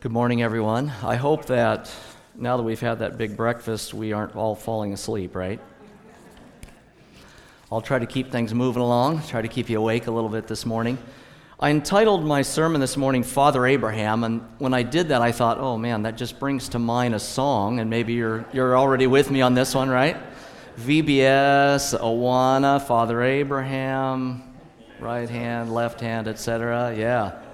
Good morning, everyone. I hope that now that we've had that big breakfast, we aren't all falling asleep, right? I'll try to keep things moving along, try to keep you awake a little bit this morning. I entitled my sermon this morning, Father Abraham, and when I did that, I thought, oh man, that just brings to mind a song, and maybe you're, you're already with me on this one, right? VBS, Awana, Father Abraham, right hand, left hand, etc. Yeah.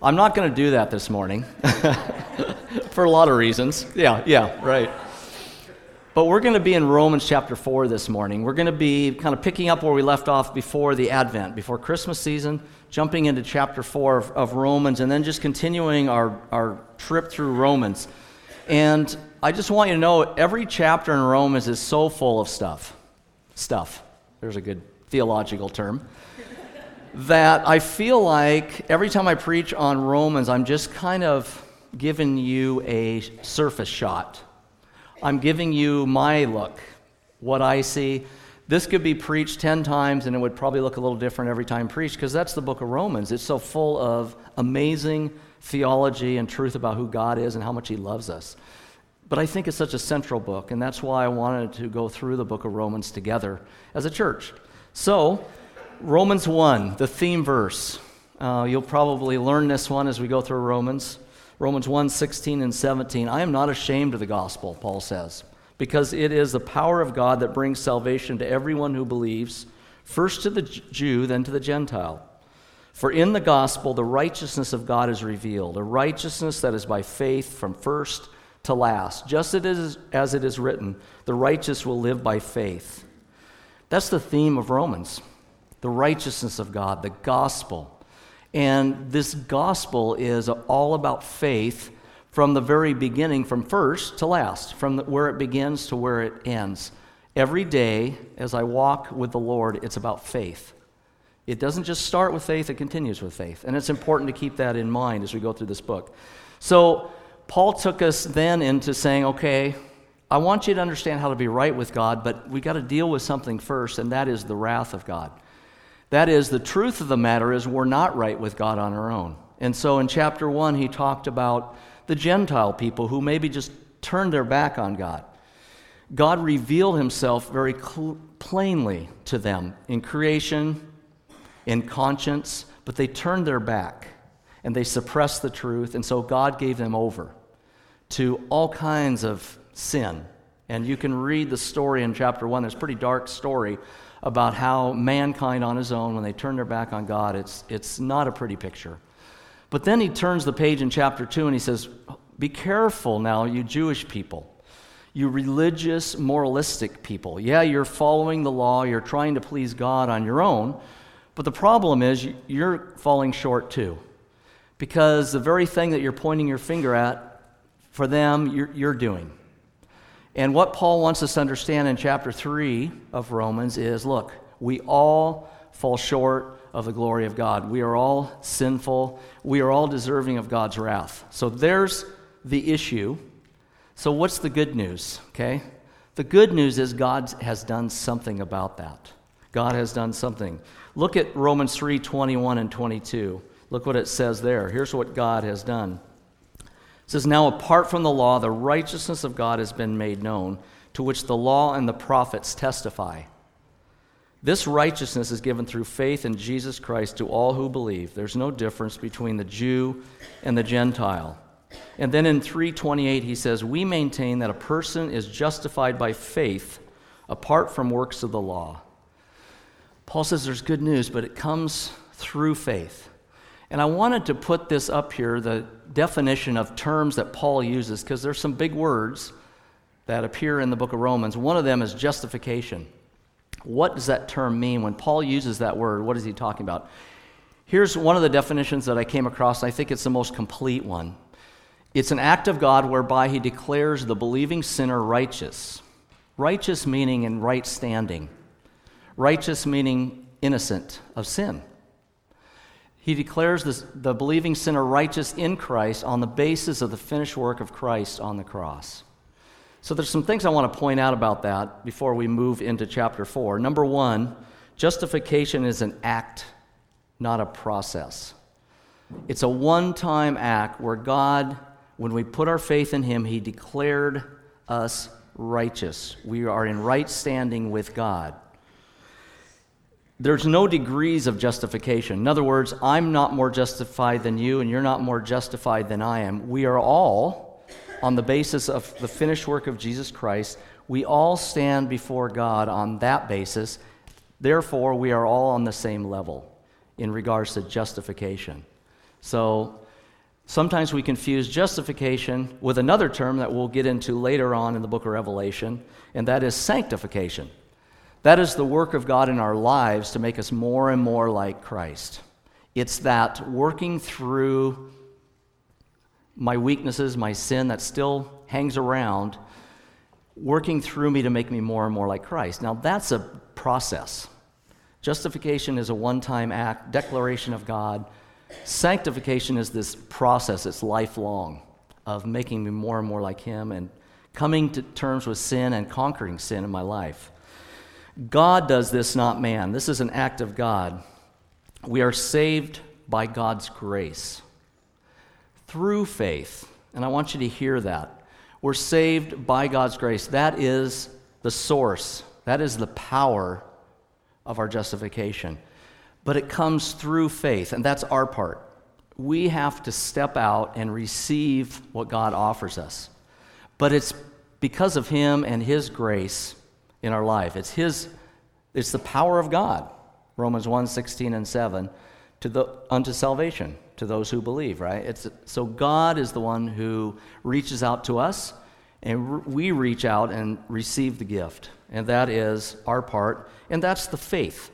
I'm not going to do that this morning for a lot of reasons. Yeah, yeah, right. But we're going to be in Romans chapter 4 this morning. We're going to be kind of picking up where we left off before the Advent, before Christmas season, jumping into chapter 4 of, of Romans, and then just continuing our, our trip through Romans. And I just want you to know every chapter in Romans is so full of stuff. Stuff. There's a good theological term that I feel like every time I preach on Romans, I'm just kind of giving you a surface shot. I'm giving you my look, what I see. This could be preached 10 times and it would probably look a little different every time preached because that's the book of Romans. It's so full of amazing theology and truth about who God is and how much He loves us. But I think it's such a central book, and that's why I wanted to go through the book of Romans together as a church. So, Romans 1, the theme verse. Uh, you'll probably learn this one as we go through Romans. Romans 1 16 and 17. I am not ashamed of the gospel, Paul says, because it is the power of God that brings salvation to everyone who believes, first to the Jew, then to the Gentile. For in the gospel, the righteousness of God is revealed, a righteousness that is by faith from first to last. Just as it is written, the righteous will live by faith. That's the theme of Romans the righteousness of God, the gospel. And this gospel is all about faith from the very beginning, from first to last, from the, where it begins to where it ends. Every day, as I walk with the Lord, it's about faith. It doesn't just start with faith, it continues with faith. And it's important to keep that in mind as we go through this book. So, Paul took us then into saying, okay, I want you to understand how to be right with God, but we got to deal with something first, and that is the wrath of God. That is, the truth of the matter is we're not right with God on our own. And so in chapter 1, he talked about the Gentile people who maybe just turned their back on God. God revealed himself very cl- plainly to them in creation, in conscience, but they turned their back and they suppressed the truth, and so God gave them over to all kinds of sin. And you can read the story in chapter 1. There's a pretty dark story about how mankind on his own, when they turn their back on God, it's, it's not a pretty picture. But then he turns the page in chapter 2 and he says, Be careful now, you Jewish people, you religious, moralistic people. Yeah, you're following the law, you're trying to please God on your own, but the problem is you're falling short too. Because the very thing that you're pointing your finger at, for them, you're, you're doing. And what Paul wants us to understand in chapter 3 of Romans is look, we all fall short of the glory of God. We are all sinful. We are all deserving of God's wrath. So there's the issue. So, what's the good news? Okay? The good news is God has done something about that. God has done something. Look at Romans 3 21 and 22. Look what it says there. Here's what God has done. It says, Now apart from the law, the righteousness of God has been made known, to which the law and the prophets testify. This righteousness is given through faith in Jesus Christ to all who believe. There's no difference between the Jew and the Gentile. And then in 328, he says, We maintain that a person is justified by faith apart from works of the law. Paul says there's good news, but it comes through faith. And I wanted to put this up here, the definition of terms that Paul uses, because there's some big words that appear in the book of Romans. One of them is justification. What does that term mean? When Paul uses that word, what is he talking about? Here's one of the definitions that I came across, I think it's the most complete one. It's an act of God whereby he declares the believing sinner righteous. Righteous meaning in right standing, righteous meaning innocent of sin. He declares this, the believing sinner righteous in Christ on the basis of the finished work of Christ on the cross. So there's some things I want to point out about that before we move into chapter 4. Number 1, justification is an act, not a process. It's a one time act where God, when we put our faith in Him, He declared us righteous. We are in right standing with God. There's no degrees of justification. In other words, I'm not more justified than you, and you're not more justified than I am. We are all, on the basis of the finished work of Jesus Christ, we all stand before God on that basis. Therefore, we are all on the same level in regards to justification. So, sometimes we confuse justification with another term that we'll get into later on in the book of Revelation, and that is sanctification. That is the work of God in our lives to make us more and more like Christ. It's that working through my weaknesses, my sin that still hangs around, working through me to make me more and more like Christ. Now, that's a process. Justification is a one time act, declaration of God. Sanctification is this process, it's lifelong, of making me more and more like Him and coming to terms with sin and conquering sin in my life. God does this, not man. This is an act of God. We are saved by God's grace through faith. And I want you to hear that. We're saved by God's grace. That is the source, that is the power of our justification. But it comes through faith, and that's our part. We have to step out and receive what God offers us. But it's because of Him and His grace in our life. It's his it's the power of God. Romans 1, 16 and 7, to the, unto salvation to those who believe, right? It's, so God is the one who reaches out to us, and we reach out and receive the gift. And that is our part, and that's the faith.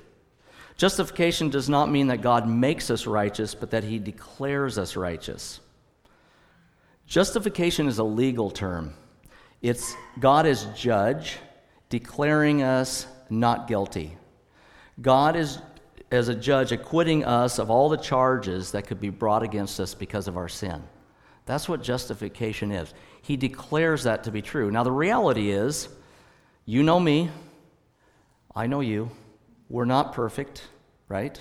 Justification does not mean that God makes us righteous, but that he declares us righteous. Justification is a legal term. It's God as judge, declaring us not guilty. God is, as a judge, acquitting us of all the charges that could be brought against us because of our sin. That's what justification is. He declares that to be true. Now, the reality is, you know me, I know you. We're not perfect, right?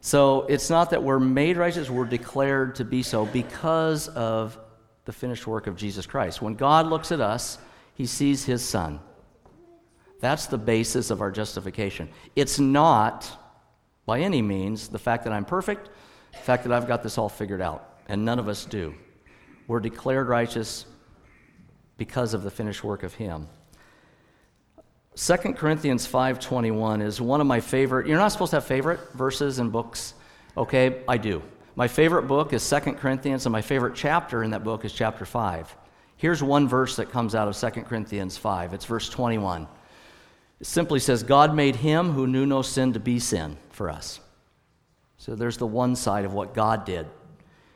So it's not that we're made righteous, we're declared to be so because of the finished work of Jesus Christ. When God looks at us, he sees his son. That's the basis of our justification. It's not, by any means, the fact that I'm perfect, the fact that I've got this all figured out, and none of us do. We're declared righteous because of the finished work of him. 2 Corinthians 5:21 is one of my favorite. You're not supposed to have favorite verses in books. Okay, I do. My favorite book is 2 Corinthians and my favorite chapter in that book is chapter 5. Here's one verse that comes out of 2 Corinthians 5. It's verse 21. Simply says, God made him who knew no sin to be sin for us. So there's the one side of what God did,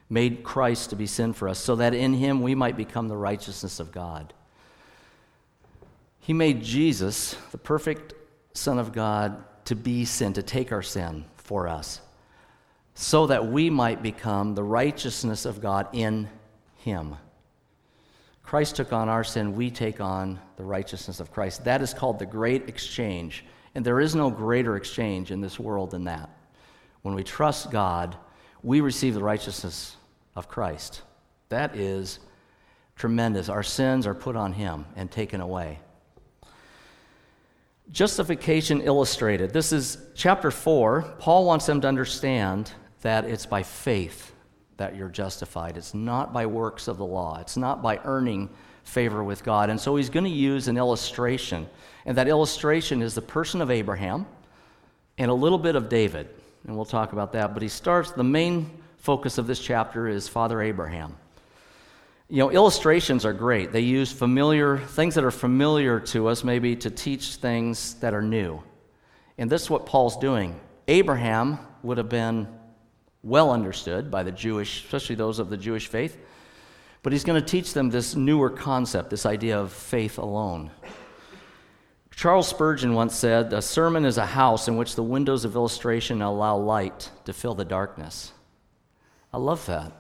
made Christ to be sin for us, so that in him we might become the righteousness of God. He made Jesus, the perfect Son of God, to be sin, to take our sin for us, so that we might become the righteousness of God in him. Christ took on our sin, we take on the righteousness of Christ. That is called the great exchange. And there is no greater exchange in this world than that. When we trust God, we receive the righteousness of Christ. That is tremendous. Our sins are put on Him and taken away. Justification illustrated. This is chapter 4. Paul wants them to understand that it's by faith that you're justified. It's not by works of the law, it's not by earning favor with God. And so he's going to use an illustration. And that illustration is the person of Abraham and a little bit of David. And we'll talk about that. But he starts, the main focus of this chapter is Father Abraham. You know, illustrations are great. They use familiar things that are familiar to us, maybe to teach things that are new. And this is what Paul's doing. Abraham would have been well understood by the Jewish, especially those of the Jewish faith. But he's going to teach them this newer concept, this idea of faith alone. Charles Spurgeon once said, A sermon is a house in which the windows of illustration allow light to fill the darkness. I love that.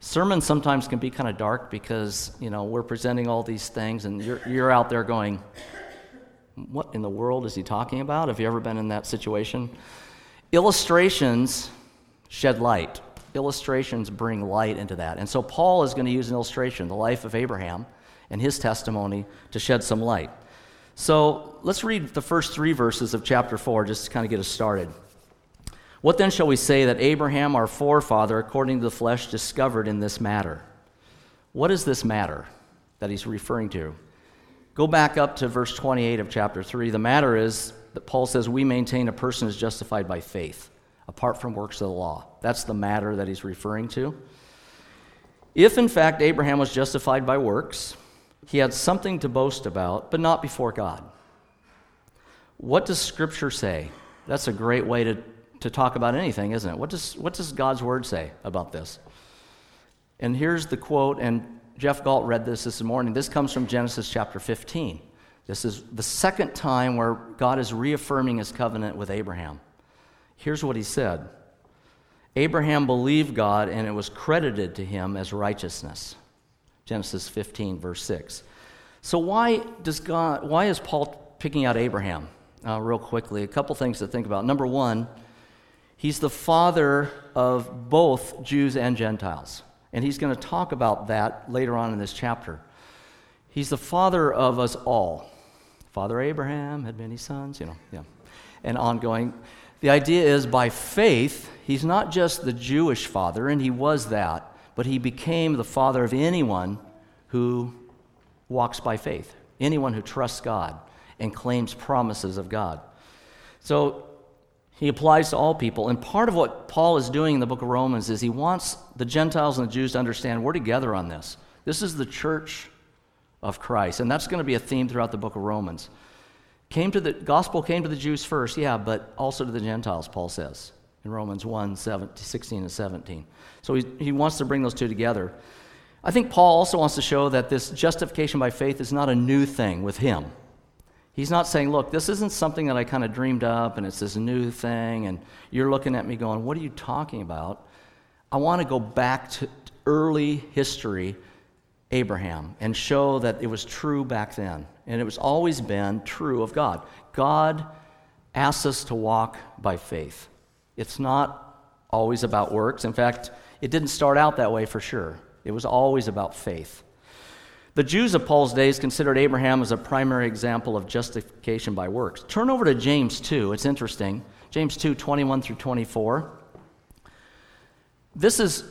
Sermons sometimes can be kind of dark because, you know, we're presenting all these things and you're, you're out there going, What in the world is he talking about? Have you ever been in that situation? Illustrations shed light. illustrations bring light into that. And so Paul is going to use an illustration, the life of Abraham and his testimony, to shed some light. So let's read the first three verses of chapter 4 just to kind of get us started. What then shall we say that Abraham, our forefather, according to the flesh, discovered in this matter? What is this matter that he's referring to? Go back up to verse 28 of chapter 3. The matter is that Paul says we maintain a person is justified by faith, apart from works of the law. That's the matter that he's referring to. If in fact Abraham was justified by works, he had something to boast about, but not before God. What does Scripture say? That's a great way to, to talk about anything, isn't it? What does, what does God's Word say about this? And here's the quote, and Jeff Galt read this this morning. This comes from Genesis chapter 15. This is the second time where God is reaffirming his covenant with Abraham. Here's what he said Abraham believed God, and it was credited to him as righteousness. Genesis 15, verse 6. So, why, does God, why is Paul picking out Abraham? Uh, real quickly, a couple things to think about. Number one, he's the father of both Jews and Gentiles. And he's going to talk about that later on in this chapter. He's the father of us all. Father Abraham had many sons, you know, yeah. And ongoing. The idea is by faith, he's not just the Jewish father, and he was that, but he became the father of anyone who walks by faith, anyone who trusts God and claims promises of God. So he applies to all people. And part of what Paul is doing in the book of Romans is he wants the Gentiles and the Jews to understand we're together on this. This is the church of Christ. And that's going to be a theme throughout the book of Romans. Came to the gospel came to the Jews first, yeah, but also to the Gentiles, Paul says in Romans 1 17, 16 and 17. So he, he wants to bring those two together. I think Paul also wants to show that this justification by faith is not a new thing with him. He's not saying, look, this isn't something that I kind of dreamed up and it's this new thing, and you're looking at me going, what are you talking about? I want to go back to early history, Abraham, and show that it was true back then. And it was always been true of God. God asks us to walk by faith. It's not always about works. In fact, it didn't start out that way for sure. It was always about faith. The Jews of Paul's days considered Abraham as a primary example of justification by works. Turn over to James 2. It's interesting. James 2, 21 through 24. This is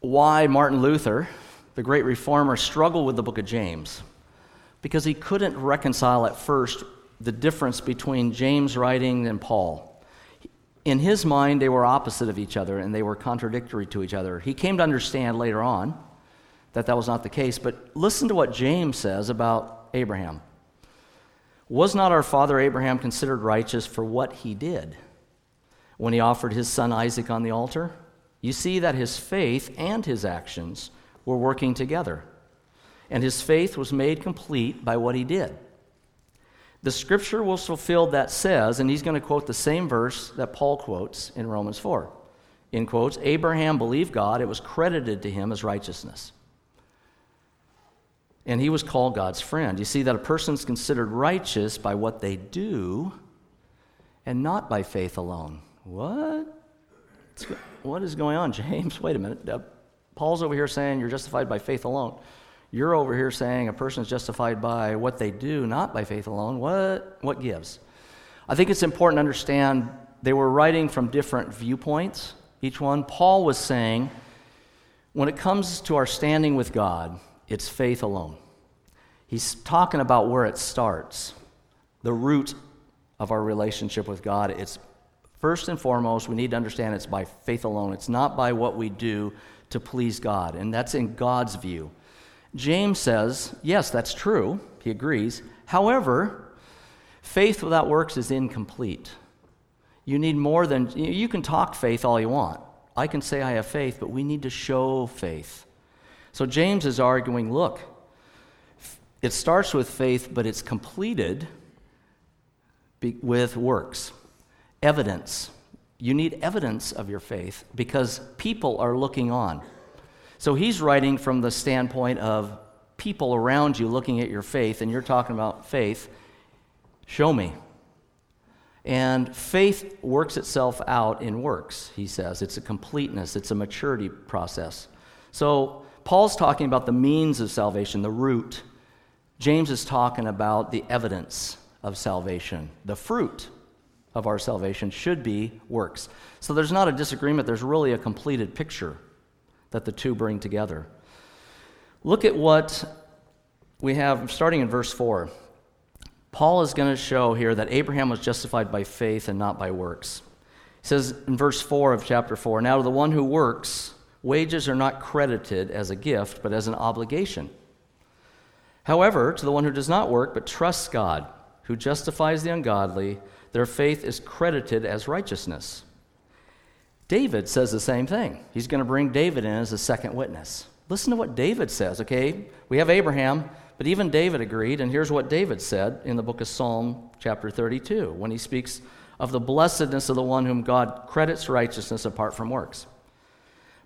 why Martin Luther, the great reformer, struggled with the book of James, because he couldn't reconcile at first the difference between James' writing and Paul. In his mind, they were opposite of each other and they were contradictory to each other. He came to understand later on that that was not the case. But listen to what James says about Abraham. Was not our father Abraham considered righteous for what he did when he offered his son Isaac on the altar? You see that his faith and his actions were working together, and his faith was made complete by what he did. The scripture was fulfilled that says, and he's going to quote the same verse that Paul quotes in Romans 4. In quotes, Abraham believed God, it was credited to him as righteousness and he was called God's friend. You see that a person's considered righteous by what they do and not by faith alone. What? What is going on, James? Wait a minute. Paul's over here saying you're justified by faith alone. You're over here saying a person is justified by what they do, not by faith alone. What, what gives? I think it's important to understand they were writing from different viewpoints, each one. Paul was saying, when it comes to our standing with God, it's faith alone. He's talking about where it starts, the root of our relationship with God. It's first and foremost, we need to understand it's by faith alone. It's not by what we do to please God, and that's in God's view. James says, yes, that's true. He agrees. However, faith without works is incomplete. You need more than, you can talk faith all you want. I can say I have faith, but we need to show faith. So James is arguing look, it starts with faith, but it's completed with works, evidence. You need evidence of your faith because people are looking on. So he's writing from the standpoint of people around you looking at your faith, and you're talking about faith. Show me. And faith works itself out in works, he says. It's a completeness, it's a maturity process. So, Paul's talking about the means of salvation, the root. James is talking about the evidence of salvation. The fruit of our salvation should be works. So, there's not a disagreement, there's really a completed picture that the two bring together. Look at what we have starting in verse 4. Paul is going to show here that Abraham was justified by faith and not by works. He says in verse 4 of chapter 4 Now to the one who works, wages are not credited as a gift, but as an obligation. However, to the one who does not work, but trusts God, who justifies the ungodly, their faith is credited as righteousness. David says the same thing. He's going to bring David in as a second witness. Listen to what David says, okay? We have Abraham. But even David agreed, and here's what David said in the book of Psalm, chapter 32, when he speaks of the blessedness of the one whom God credits righteousness apart from works.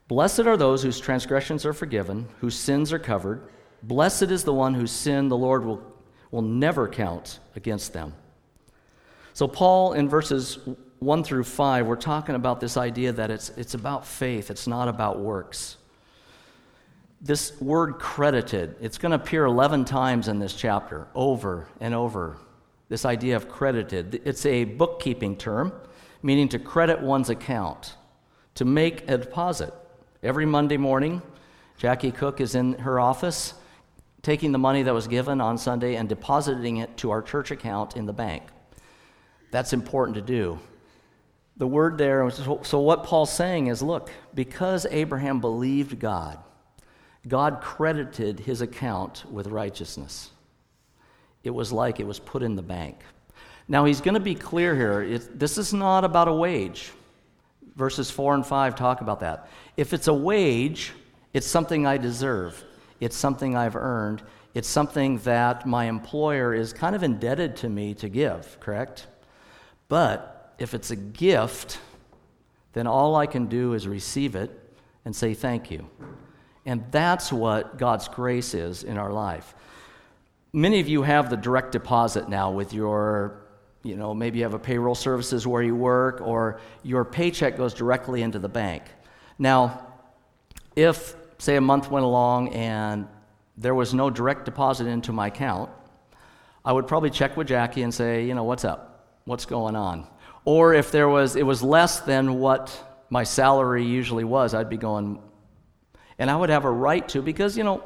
Blessed are those whose transgressions are forgiven, whose sins are covered. Blessed is the one whose sin the Lord will, will never count against them. So, Paul, in verses 1 through 5, we're talking about this idea that it's, it's about faith, it's not about works this word credited, it's going to appear 11 times in this chapter, over and over. This idea of credited. It's a bookkeeping term, meaning to credit one's account, to make a deposit. Every Monday morning, Jackie Cook is in her office taking the money that was given on Sunday and depositing it to our church account in the bank. That's important to do. The word there, so what Paul's saying is look, because Abraham believed God, God credited his account with righteousness. It was like it was put in the bank. Now, he's going to be clear here. It, this is not about a wage. Verses 4 and 5 talk about that. If it's a wage, it's something I deserve, it's something I've earned, it's something that my employer is kind of indebted to me to give, correct? But if it's a gift, then all I can do is receive it and say thank you. And that's what God's grace is in our life. Many of you have the direct deposit now with your, you know, maybe you have a payroll services where you work, or your paycheck goes directly into the bank. Now, if, say, a month went along and there was no direct deposit into my account, I would probably check with Jackie and say, you know, what's up? What's going on? Or if there was, it was less than what my salary usually was, I'd be going, and I would have a right to because, you know,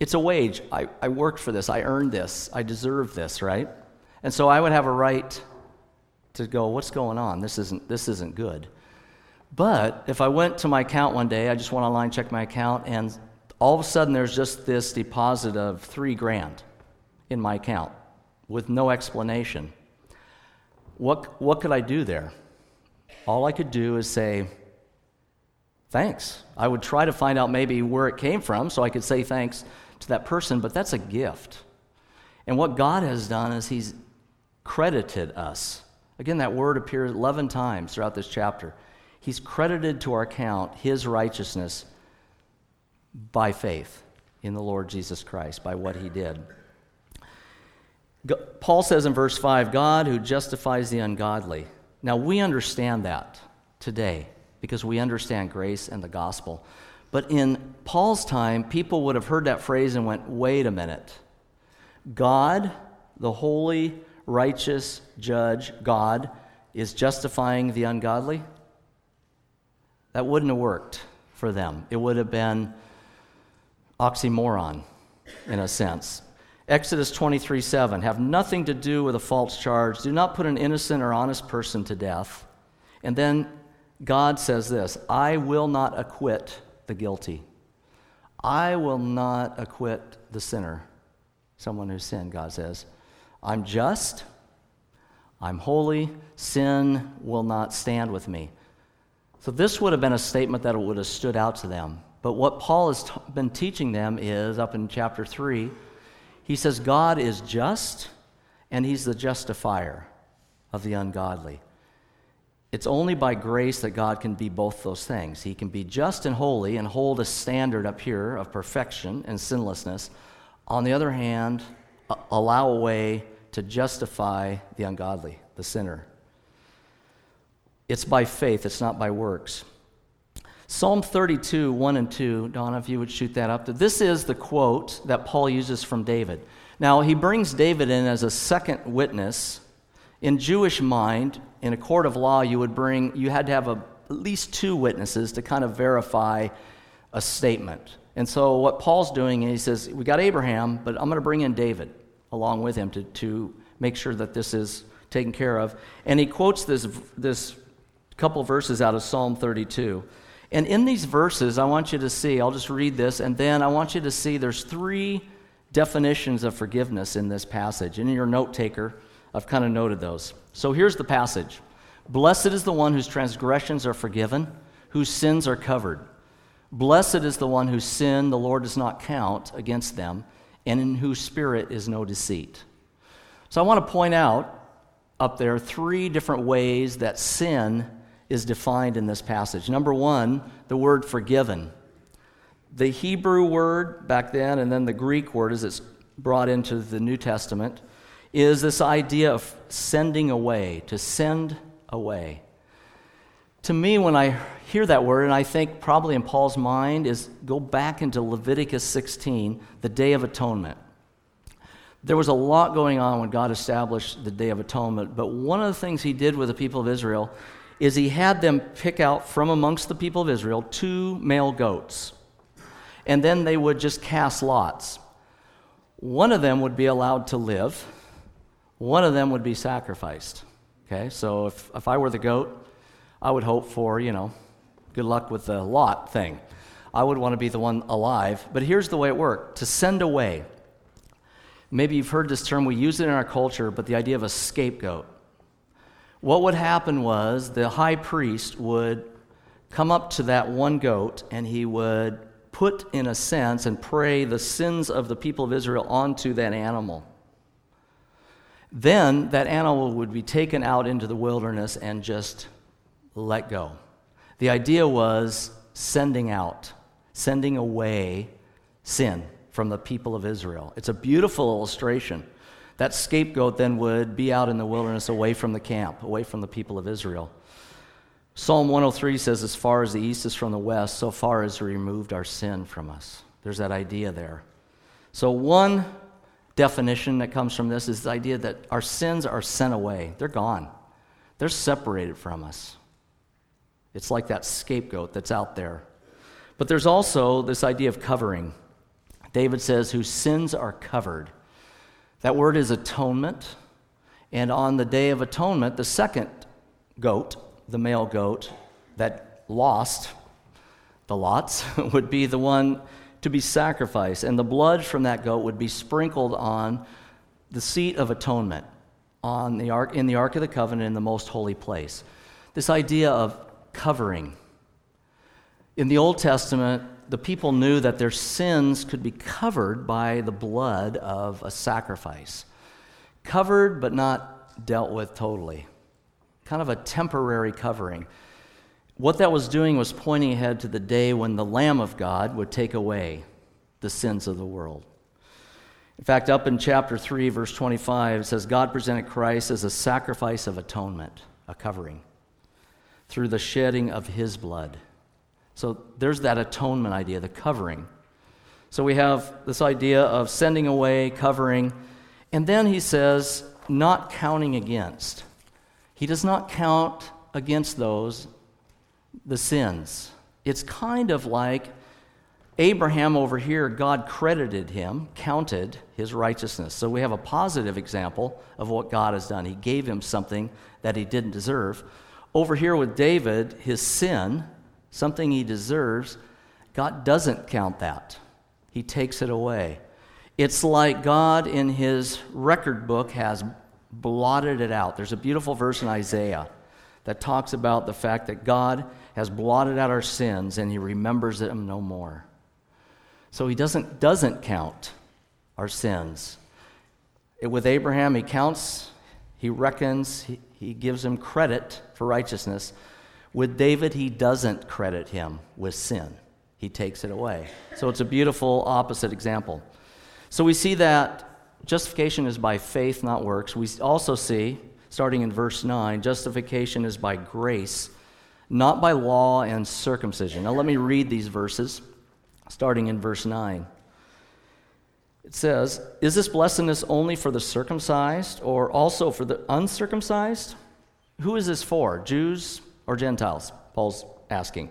it's a wage. I, I worked for this. I earned this. I deserve this, right? And so I would have a right to go, what's going on? This isn't, this isn't good. But if I went to my account one day, I just went online, checked my account, and all of a sudden there's just this deposit of three grand in my account with no explanation. What, what could I do there? All I could do is say, thanks. I would try to find out maybe where it came from so I could say thanks to that person, but that's a gift. And what God has done is He's credited us. Again, that word appears 11 times throughout this chapter. He's credited to our account His righteousness by faith in the Lord Jesus Christ, by what He did. Paul says in verse 5 God who justifies the ungodly. Now, we understand that today because we understand grace and the gospel. But in Paul's time, people would have heard that phrase and went, wait a minute. God, the holy, righteous judge, God, is justifying the ungodly? That wouldn't have worked for them. It would have been oxymoron, in a sense. Exodus 23 7 have nothing to do with a false charge. Do not put an innocent or honest person to death. And then God says this I will not acquit the guilty. I will not acquit the sinner, someone who sinned, God says. I'm just, I'm holy, sin will not stand with me. So, this would have been a statement that would have stood out to them. But what Paul has t- been teaching them is, up in chapter 3, he says, God is just and he's the justifier of the ungodly. It's only by grace that God can be both those things. He can be just and holy and hold a standard up here of perfection and sinlessness. On the other hand, allow a way to justify the ungodly, the sinner. It's by faith, it's not by works. Psalm 32, 1 and 2, Donna, if you would shoot that up. This is the quote that Paul uses from David. Now, he brings David in as a second witness. In Jewish mind, in a court of law, you would bring, you had to have a, at least two witnesses to kind of verify a statement. And so, what Paul's doing is he says, We got Abraham, but I'm going to bring in David along with him to, to make sure that this is taken care of. And he quotes this, this couple verses out of Psalm 32. And in these verses, I want you to see, I'll just read this, and then I want you to see there's three definitions of forgiveness in this passage. And in your note taker, I've kind of noted those. So here's the passage Blessed is the one whose transgressions are forgiven, whose sins are covered. Blessed is the one whose sin the Lord does not count against them, and in whose spirit is no deceit. So I want to point out up there three different ways that sin is defined in this passage. Number one, the word forgiven. The Hebrew word back then, and then the Greek word as it's brought into the New Testament, is this idea of sending away, to send away. To me, when I hear that word, and I think probably in Paul's mind, is go back into Leviticus 16, the Day of Atonement. There was a lot going on when God established the Day of Atonement, but one of the things he did with the people of Israel is he had them pick out from amongst the people of Israel two male goats. And then they would just cast lots. One of them would be allowed to live, one of them would be sacrificed. Okay, so if, if I were the goat, I would hope for, you know, good luck with the lot thing. I would want to be the one alive. But here's the way it worked to send away. Maybe you've heard this term, we use it in our culture, but the idea of a scapegoat what would happen was the high priest would come up to that one goat and he would put, in a sense, and pray the sins of the people of Israel onto that animal. Then that animal would be taken out into the wilderness and just let go. The idea was sending out, sending away sin from the people of Israel. It's a beautiful illustration. That scapegoat then would be out in the wilderness away from the camp, away from the people of Israel. Psalm 103 says, As far as the east is from the west, so far as removed our sin from us. There's that idea there. So, one definition that comes from this is the idea that our sins are sent away, they're gone, they're separated from us. It's like that scapegoat that's out there. But there's also this idea of covering. David says, Whose sins are covered. That word is atonement. And on the Day of Atonement, the second goat, the male goat that lost the lots, would be the one to be sacrificed. And the blood from that goat would be sprinkled on the seat of atonement on the ark, in the Ark of the Covenant in the most holy place. This idea of covering. In the Old Testament, the people knew that their sins could be covered by the blood of a sacrifice. Covered, but not dealt with totally. Kind of a temporary covering. What that was doing was pointing ahead to the day when the Lamb of God would take away the sins of the world. In fact, up in chapter 3, verse 25, it says, God presented Christ as a sacrifice of atonement, a covering, through the shedding of his blood. So there's that atonement idea, the covering. So we have this idea of sending away, covering, and then he says, not counting against. He does not count against those the sins. It's kind of like Abraham over here, God credited him, counted his righteousness. So we have a positive example of what God has done. He gave him something that he didn't deserve. Over here with David, his sin something he deserves, God doesn't count that. He takes it away. It's like God in his record book has blotted it out. There's a beautiful verse in Isaiah that talks about the fact that God has blotted out our sins and he remembers them no more. So he doesn't, doesn't count our sins. It, with Abraham, he counts, he reckons, he, he gives him credit for righteousness. With David, he doesn't credit him with sin, he takes it away. So it's a beautiful opposite example. So we see that justification is by faith, not works. We also see starting in verse 9. Justification is by grace, not by law and circumcision. Now, let me read these verses, starting in verse 9. It says, Is this blessedness only for the circumcised or also for the uncircumcised? Who is this for, Jews or Gentiles? Paul's asking.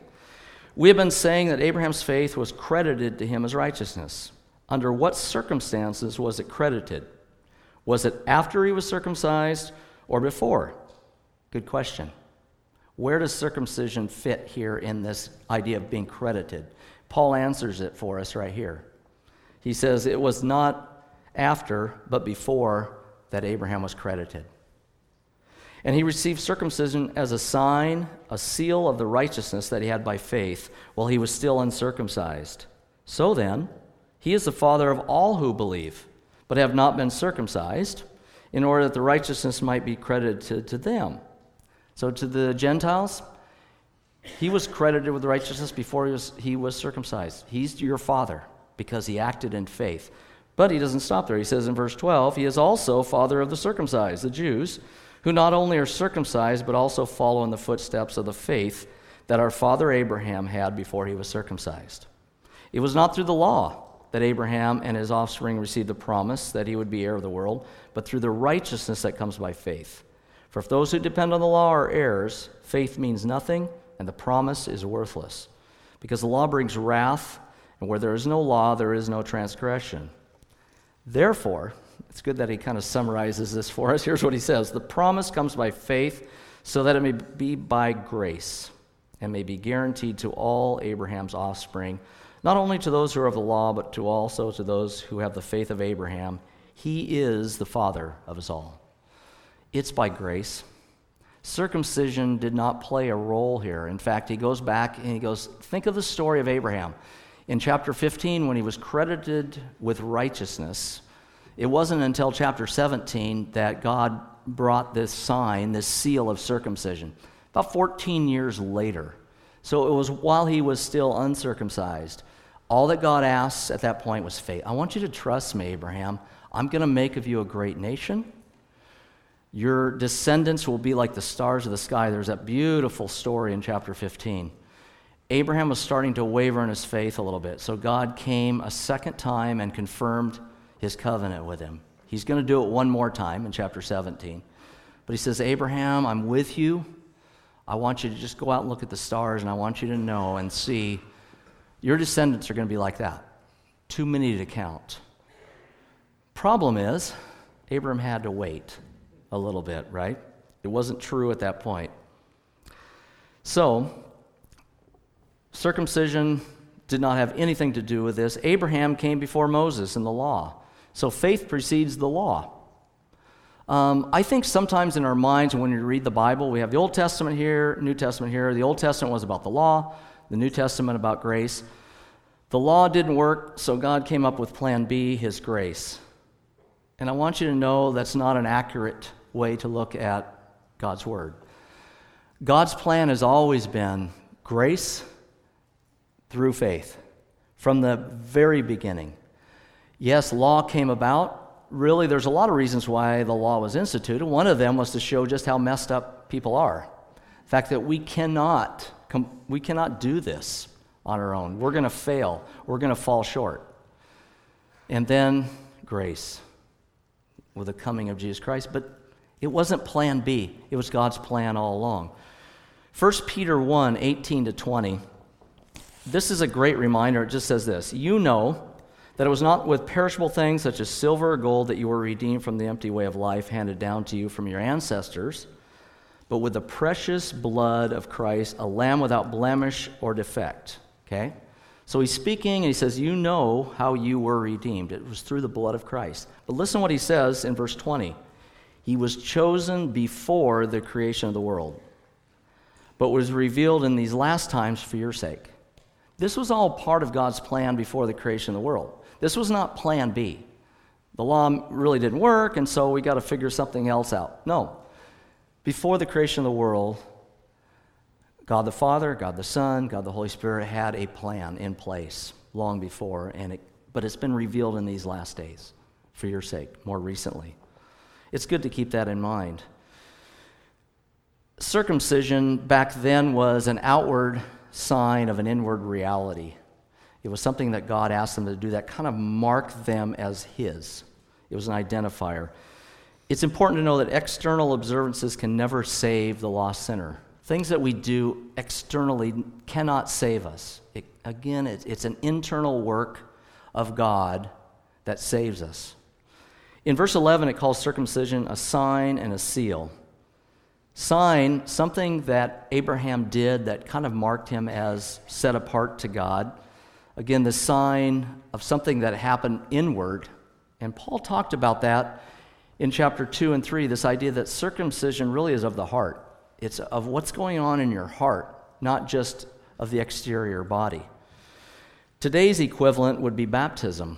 We have been saying that Abraham's faith was credited to him as righteousness. Under what circumstances was it credited? Was it after he was circumcised or before? Good question. Where does circumcision fit here in this idea of being credited? Paul answers it for us right here. He says it was not after, but before that Abraham was credited. And he received circumcision as a sign, a seal of the righteousness that he had by faith while he was still uncircumcised. So then, he is the father of all who believe, but have not been circumcised, in order that the righteousness might be credited to, them. So to the Gentiles, he was credited with righteousness before he was, he was circumcised. He's your father because he acted in faith. But he doesn't stop there. He says in verse 12, he is also father of the circumcised, the Jews who not only are circumcised, but also follow in the footsteps of the faith that our father Abraham had before he was circumcised. It was not through the law that Abraham and his offspring received the promise that he would be heir of the world, but through the righteousness that comes by faith. For if those who depend on the law are heirs, faith means nothing, and the promise is worthless. Because the law brings wrath, and where there is no law, there is no transgression. Therefore, it's good that he kind of summarizes this for us. Here's what he says The promise comes by faith, so that it may be by grace and may be guaranteed to all Abraham's offspring, not only to those who are of the law, but to also to those who have the faith of Abraham. He is the father of us all. It's by grace. Circumcision did not play a role here. In fact, he goes back and he goes, Think of the story of Abraham. In chapter 15, when he was credited with righteousness, it wasn't until chapter 17 that God brought this sign, this seal of circumcision, about 14 years later. So it was while he was still uncircumcised. All that God asks at that point was faith. I want you to trust me, Abraham. I'm going to make of you a great nation. Your descendants will be like the stars of the sky. There's that beautiful story in chapter 15. Abraham was starting to waver in his faith a little bit. So God came a second time and confirmed his covenant with him. He's going to do it one more time in chapter 17. But he says, Abraham, I'm with you. I want you to just go out and look at the stars, and I want you to know and see your descendants are going to be like that. Too many to count. Problem is, Abraham had to wait a little bit, right? It wasn't true at that point. So, circumcision did not have anything to do with this. Abraham came before Moses in the law. So faith precedes the law. Um, I think sometimes in our minds, when we read the Bible, we have the Old Testament here, New Testament here. The Old Testament was about the law, the New Testament about grace. The law didn't work, so God came up with plan B, His grace. And I want you to know that's not an accurate way to look at God's Word. God's plan has always been grace through faith from the very beginning. Yes, law came about. Really, there's a lot of reasons why the law was instituted. One of them was to show just how messed up people are. The fact that we cannot, we cannot do this on our own. We're going to fail, we're going to fall short. And then grace with the coming of Jesus Christ. But it wasn't plan B, it was God's plan all along. 1 Peter 1 18 to 20. This is a great reminder. It just says this You know that it was not with perishable things such as silver or gold that you were redeemed from the empty way of life handed down to you from your ancestors, but with the precious blood of Christ, a lamb without blemish or defect. Okay? So he's speaking and he says, You know how you were redeemed. It was through the blood of Christ. But listen what he says in verse 20 He was chosen before the creation of the world, but was revealed in these last times for your sake. This was all part of God's plan before the creation of the world. This was not plan B. The law really didn't work, and so we got to figure something else out. No. Before the creation of the world, God the Father, God the Son, God the Holy Spirit had a plan in place long before, and it, but it's been revealed in these last days for your sake more recently. It's good to keep that in mind. circumcision back then was an outward sign of an inward reality. It was something that God asked them to do that kind of marked them as His. It was an identifier. It's important to know that external observances can never save the lost sinner. Things that we do externally cannot save us. It, again, it, it's an internal work of God that saves us. In verse 11, it calls circumcision a sign and a seal. Sign, something that Abraham did that kind of marked him as set apart to God. Again, the sign of something that happened inward. And Paul talked about that in chapter 2 and 3 this idea that circumcision really is of the heart. It's of what's going on in your heart, not just of the exterior body. Today's equivalent would be baptism.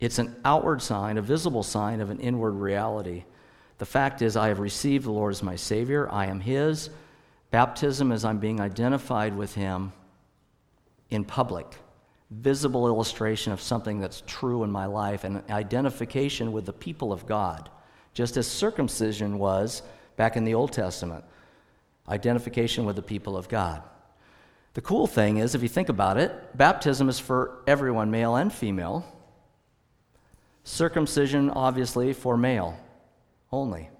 It's an outward sign, a visible sign of an inward reality. The fact is, I have received the Lord as my Savior. I am His. Baptism is I'm being identified with Him in public, visible illustration of something that's true in my life, and identification with the people of God, just as circumcision was back in the Old Testament identification with the people of God. The cool thing is, if you think about it, baptism is for everyone, male and female. Circumcision, obviously, for male only.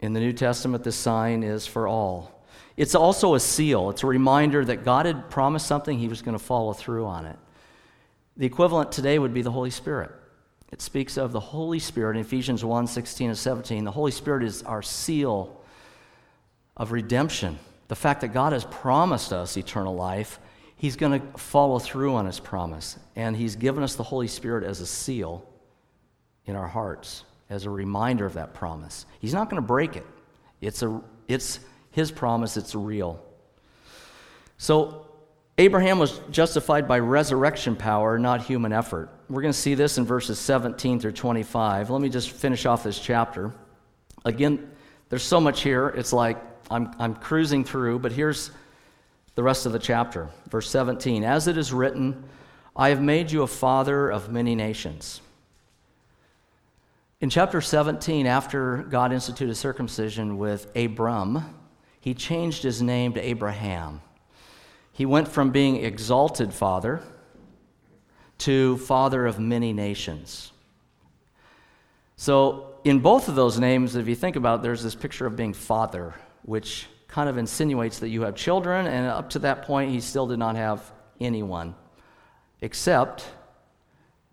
In the New Testament, the sign is for all. It's also a seal, it's a reminder that God had promised something, He was going to follow through on it. The equivalent today would be the Holy Spirit. It speaks of the Holy Spirit in Ephesians 1 16 and 17. The Holy Spirit is our seal of redemption. The fact that God has promised us eternal life, He's going to follow through on His promise. And He's given us the Holy Spirit as a seal in our hearts as a reminder of that promise. He's not going to break it. It's, a, it's his promise, it's real. So, Abraham was justified by resurrection power, not human effort. We're going to see this in verses 17 through 25. Let me just finish off this chapter. Again, there's so much here. It's like I'm, I'm cruising through, but here's the rest of the chapter. Verse 17 As it is written, I have made you a father of many nations. In chapter 17, after God instituted circumcision with Abram, he changed his name to Abraham. He went from being exalted father to father of many nations. So, in both of those names, if you think about it, there's this picture of being father, which kind of insinuates that you have children, and up to that point, he still did not have anyone. Except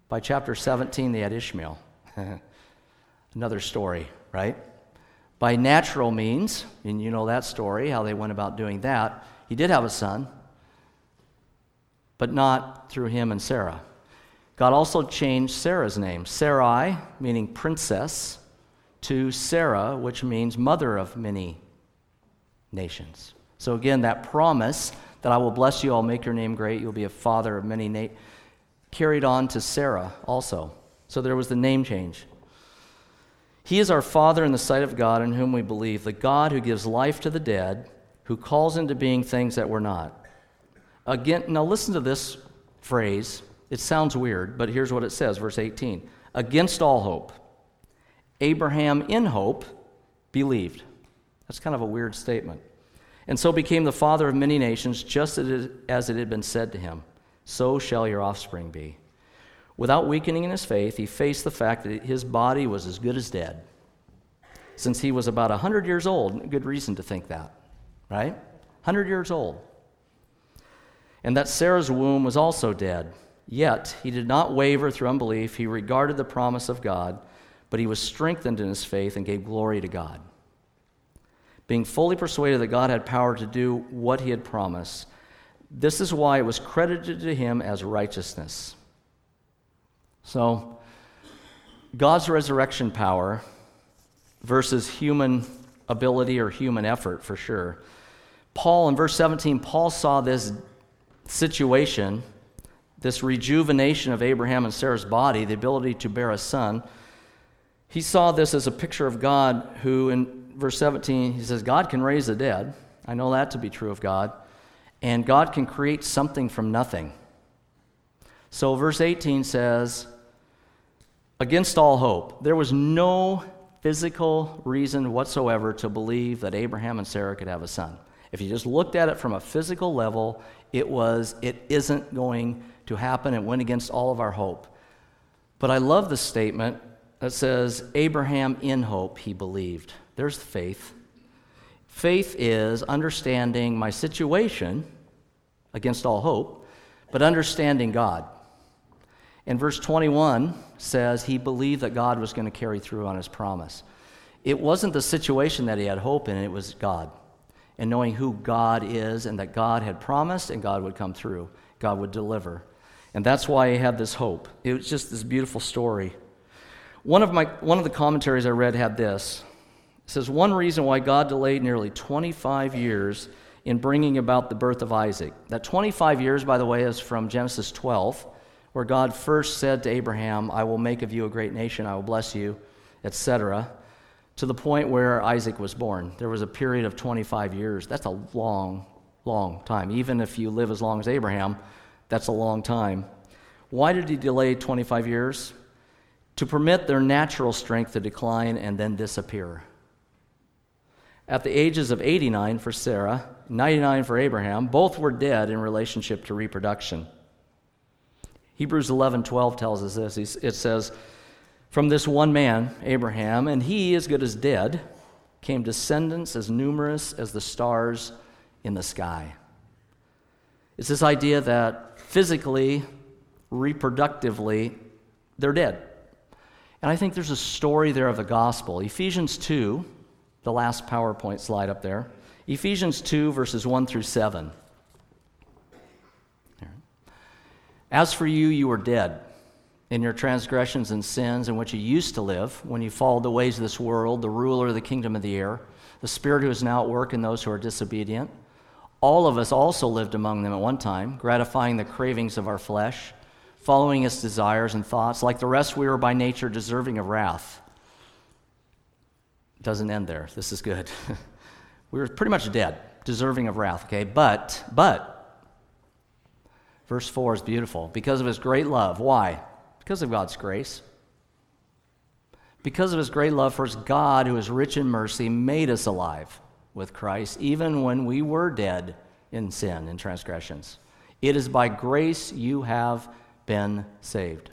by chapter 17, they had Ishmael. another story, right? By natural means, and you know that story, how they went about doing that, he did have a son, but not through him and Sarah. God also changed Sarah's name, Sarai, meaning princess, to Sarah, which means mother of many nations. So again, that promise that I will bless you, I'll make your name great, you'll be a father of many nations, carried on to Sarah also. So there was the name change. He is our Father in the sight of God in whom we believe, the God who gives life to the dead, who calls into being things that were not. Again, now listen to this phrase. It sounds weird, but here's what it says, verse 18. Against all hope. Abraham, in hope, believed. That's kind of a weird statement. And so became the father of many nations, just as it had been said to him So shall your offspring be. Without weakening in his faith, he faced the fact that his body was as good as dead. Since he was about 100 years old, good reason to think that, right? 100 years old. And that Sarah's womb was also dead. Yet he did not waver through unbelief. He regarded the promise of God, but he was strengthened in his faith and gave glory to God. Being fully persuaded that God had power to do what he had promised, this is why it was credited to him as righteousness. So, God's resurrection power versus human ability or human effort, for sure. Paul, in verse 17, Paul saw this situation, this rejuvenation of Abraham and Sarah's body, the ability to bear a son. He saw this as a picture of God, who, in verse 17, he says, God can raise the dead. I know that to be true of God. And God can create something from nothing. So, verse 18 says, against all hope. There was no physical reason whatsoever to believe that Abraham and Sarah could have a son. If you just looked at it from a physical level, it was, it isn't going to happen. It went against all of our hope. But I love the statement that says, Abraham in hope, he believed. There's faith. Faith is understanding my situation against all hope, but understanding God. And verse 21 says he believed that God was going to carry through on his promise. It wasn't the situation that he had hope in, it was God. And knowing who God is and that God had promised and God would come through, God would deliver. And that's why he had this hope. It was just this beautiful story. One of, my, one of the commentaries I read had this. It says, One reason why God delayed nearly 25 years in bringing about the birth of Isaac. That 25 years, by the way, is from Genesis 12 where God first said to Abraham, I will make of you a great nation, I will bless you, etc., to the point where Isaac was born. There was a period of 25 years. That's a long, long time. Even if you live as long as Abraham, that's a long time. Why did he delay 25 years? To permit their natural strength to decline and then disappear. At the ages of 89 for Sarah, 99 for Abraham, both were dead in relationship to reproduction. Hebrews 11 12 tells us this. It says, From this one man, Abraham, and he as good as dead, came descendants as numerous as the stars in the sky. It's this idea that physically, reproductively, they're dead. And I think there's a story there of the gospel. Ephesians 2, the last PowerPoint slide up there. Ephesians 2, verses 1 through 7. As for you, you were dead in your transgressions and sins in which you used to live when you followed the ways of this world, the ruler of the kingdom of the air, the spirit who is now at work in those who are disobedient. All of us also lived among them at one time, gratifying the cravings of our flesh, following its desires and thoughts. Like the rest, we were by nature deserving of wrath. Doesn't end there. This is good. we were pretty much dead, deserving of wrath, okay? But, but, Verse 4 is beautiful. Because of his great love. Why? Because of God's grace. Because of his great love for us, God, who is rich in mercy, made us alive with Christ, even when we were dead in sin and transgressions. It is by grace you have been saved.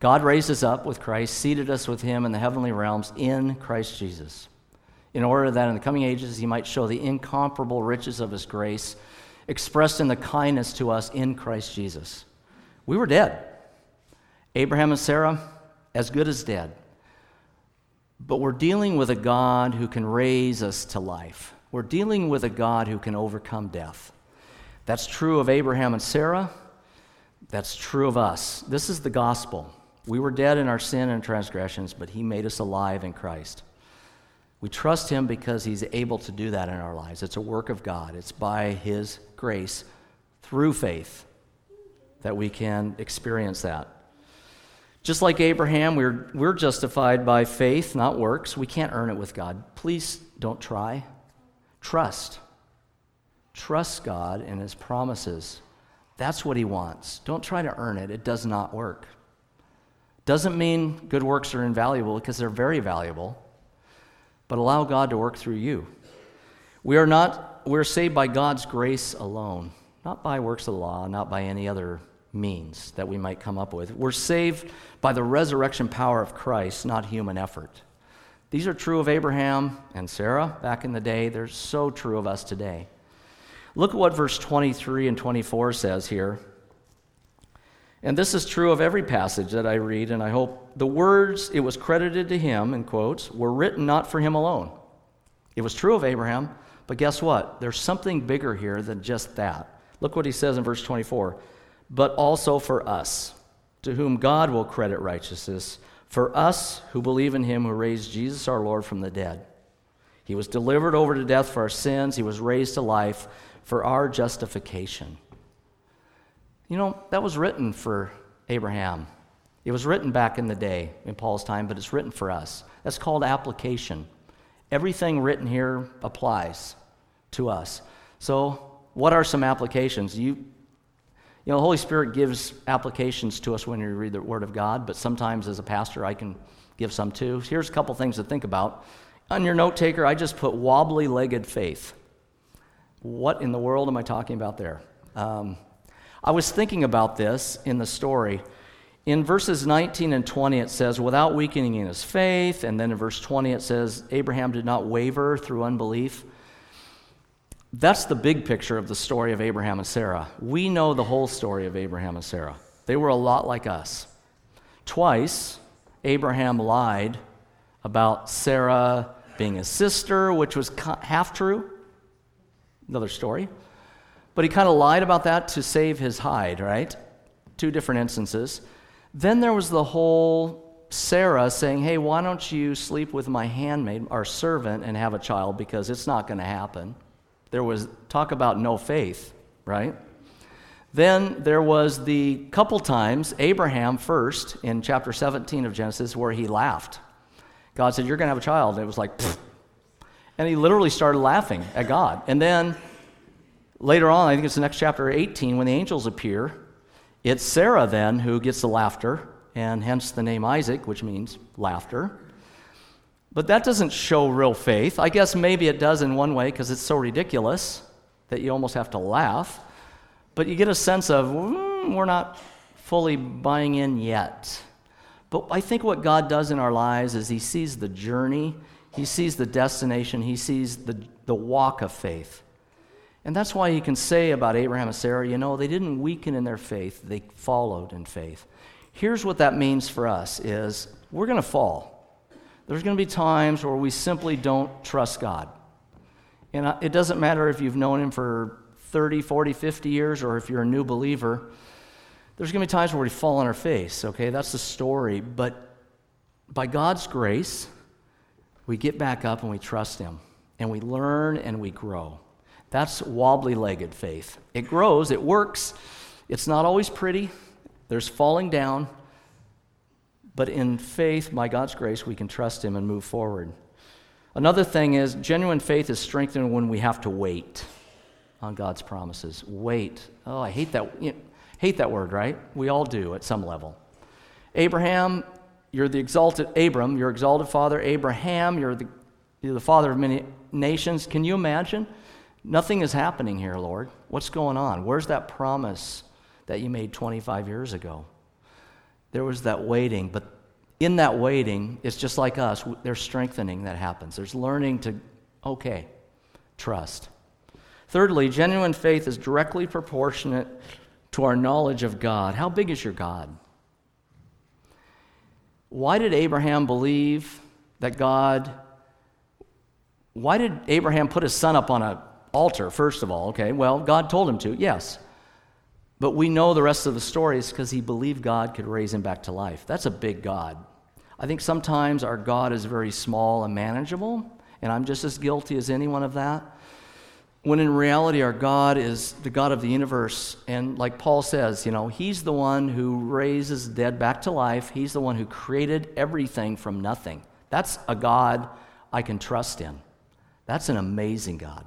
God raised us up with Christ, seated us with him in the heavenly realms in Christ Jesus, in order that in the coming ages he might show the incomparable riches of his grace expressed in the kindness to us in Christ Jesus. We were dead. Abraham and Sarah, as good as dead. But we're dealing with a God who can raise us to life. We're dealing with a God who can overcome death. That's true of Abraham and Sarah. That's true of us. This is the gospel. We were dead in our sin and transgressions, but he made us alive in Christ. We trust Him because He's able to do that in our lives. It's a work of God, it's by His grace through faith that we can experience that. Just like Abraham, we're, we're justified by faith, not works. We can't earn it with God. Please don't try. Trust. Trust God and His promises. That's what He wants. Don't try to earn it, it does not work. Doesn't mean good works are invaluable because they're very valuable but allow God to work through you. We are not, we're saved by God's grace alone, not by works of the law, not by any other means that we might come up with. We're saved by the resurrection power of Christ, not human effort. These are true of Abraham and Sarah back in the day. They're so true of us today. Look at what verse 23 and 24 says here. And this is true of every passage that I read, and I hope the words it was credited to him, in quotes, were written not for him alone. It was true of Abraham, but guess what? There's something bigger here than just that. Look what he says in verse 24 but also for us, to whom God will credit righteousness, for us who believe in him who raised Jesus our Lord from the dead. He was delivered over to death for our sins, he was raised to life for our justification. You know, that was written for Abraham. It was written back in the day, in Paul's time, but it's written for us. That's called application. Everything written here applies to us. So, what are some applications? You, you know, the Holy Spirit gives applications to us when we read the Word of God, but sometimes as a pastor, I can give some too. Here's a couple things to think about. On your note taker, I just put wobbly legged faith. What in the world am I talking about there? Um, I was thinking about this in the story. In verses 19 and 20, it says, without weakening in his faith. And then in verse 20, it says, Abraham did not waver through unbelief. That's the big picture of the story of Abraham and Sarah. We know the whole story of Abraham and Sarah. They were a lot like us. Twice, Abraham lied about Sarah being his sister, which was half true. Another story. But he kind of lied about that to save his hide, right? Two different instances. Then there was the whole Sarah saying, Hey, why don't you sleep with my handmaid, our servant, and have a child because it's not going to happen. There was talk about no faith, right? Then there was the couple times, Abraham first in chapter 17 of Genesis, where he laughed. God said, You're going to have a child. And it was like, Pfft. and he literally started laughing at God. And then later on, I think it's the next chapter 18, when the angels appear, it's Sarah then who gets the laughter, and hence the name Isaac, which means laughter. But that doesn't show real faith. I guess maybe it does in one way because it's so ridiculous that you almost have to laugh. But you get a sense of, mm, we're not fully buying in yet. But I think what God does in our lives is He sees the journey, He sees the destination, He sees the, the walk of faith. And that's why He can say about Abraham and Sarah, you know, they didn't weaken in their faith, they followed in faith. Here's what that means for us is we're going to fall. There's going to be times where we simply don't trust God. And it doesn't matter if you've known Him for 30, 40, 50 years or if you're a new believer. There's going to be times where we fall on our face, okay? That's the story. But by God's grace, we get back up and we trust Him. And we learn and we grow. That's wobbly legged faith. It grows, it works. It's not always pretty, there's falling down. But in faith, by God's grace, we can trust Him and move forward. Another thing is, genuine faith is strengthened when we have to wait on God's promises. Wait. Oh, I hate that. You know, hate that word, right? We all do at some level. Abraham, you're the exalted Abram, your exalted father. Abraham, you're the, you're the father of many nations. Can you imagine? Nothing is happening here, Lord. What's going on? Where's that promise that you made 25 years ago? There was that waiting, but in that waiting, it's just like us. There's strengthening that happens. There's learning to, okay, trust. Thirdly, genuine faith is directly proportionate to our knowledge of God. How big is your God? Why did Abraham believe that God? Why did Abraham put his son up on an altar, first of all? Okay, well, God told him to, yes. But we know the rest of the story is because he believed God could raise him back to life. That's a big God. I think sometimes our God is very small and manageable, and I'm just as guilty as anyone of that when in reality our God is the God of the universe. And like Paul says, you know, He's the one who raises dead back to life, He's the one who created everything from nothing. That's a God I can trust in. That's an amazing God.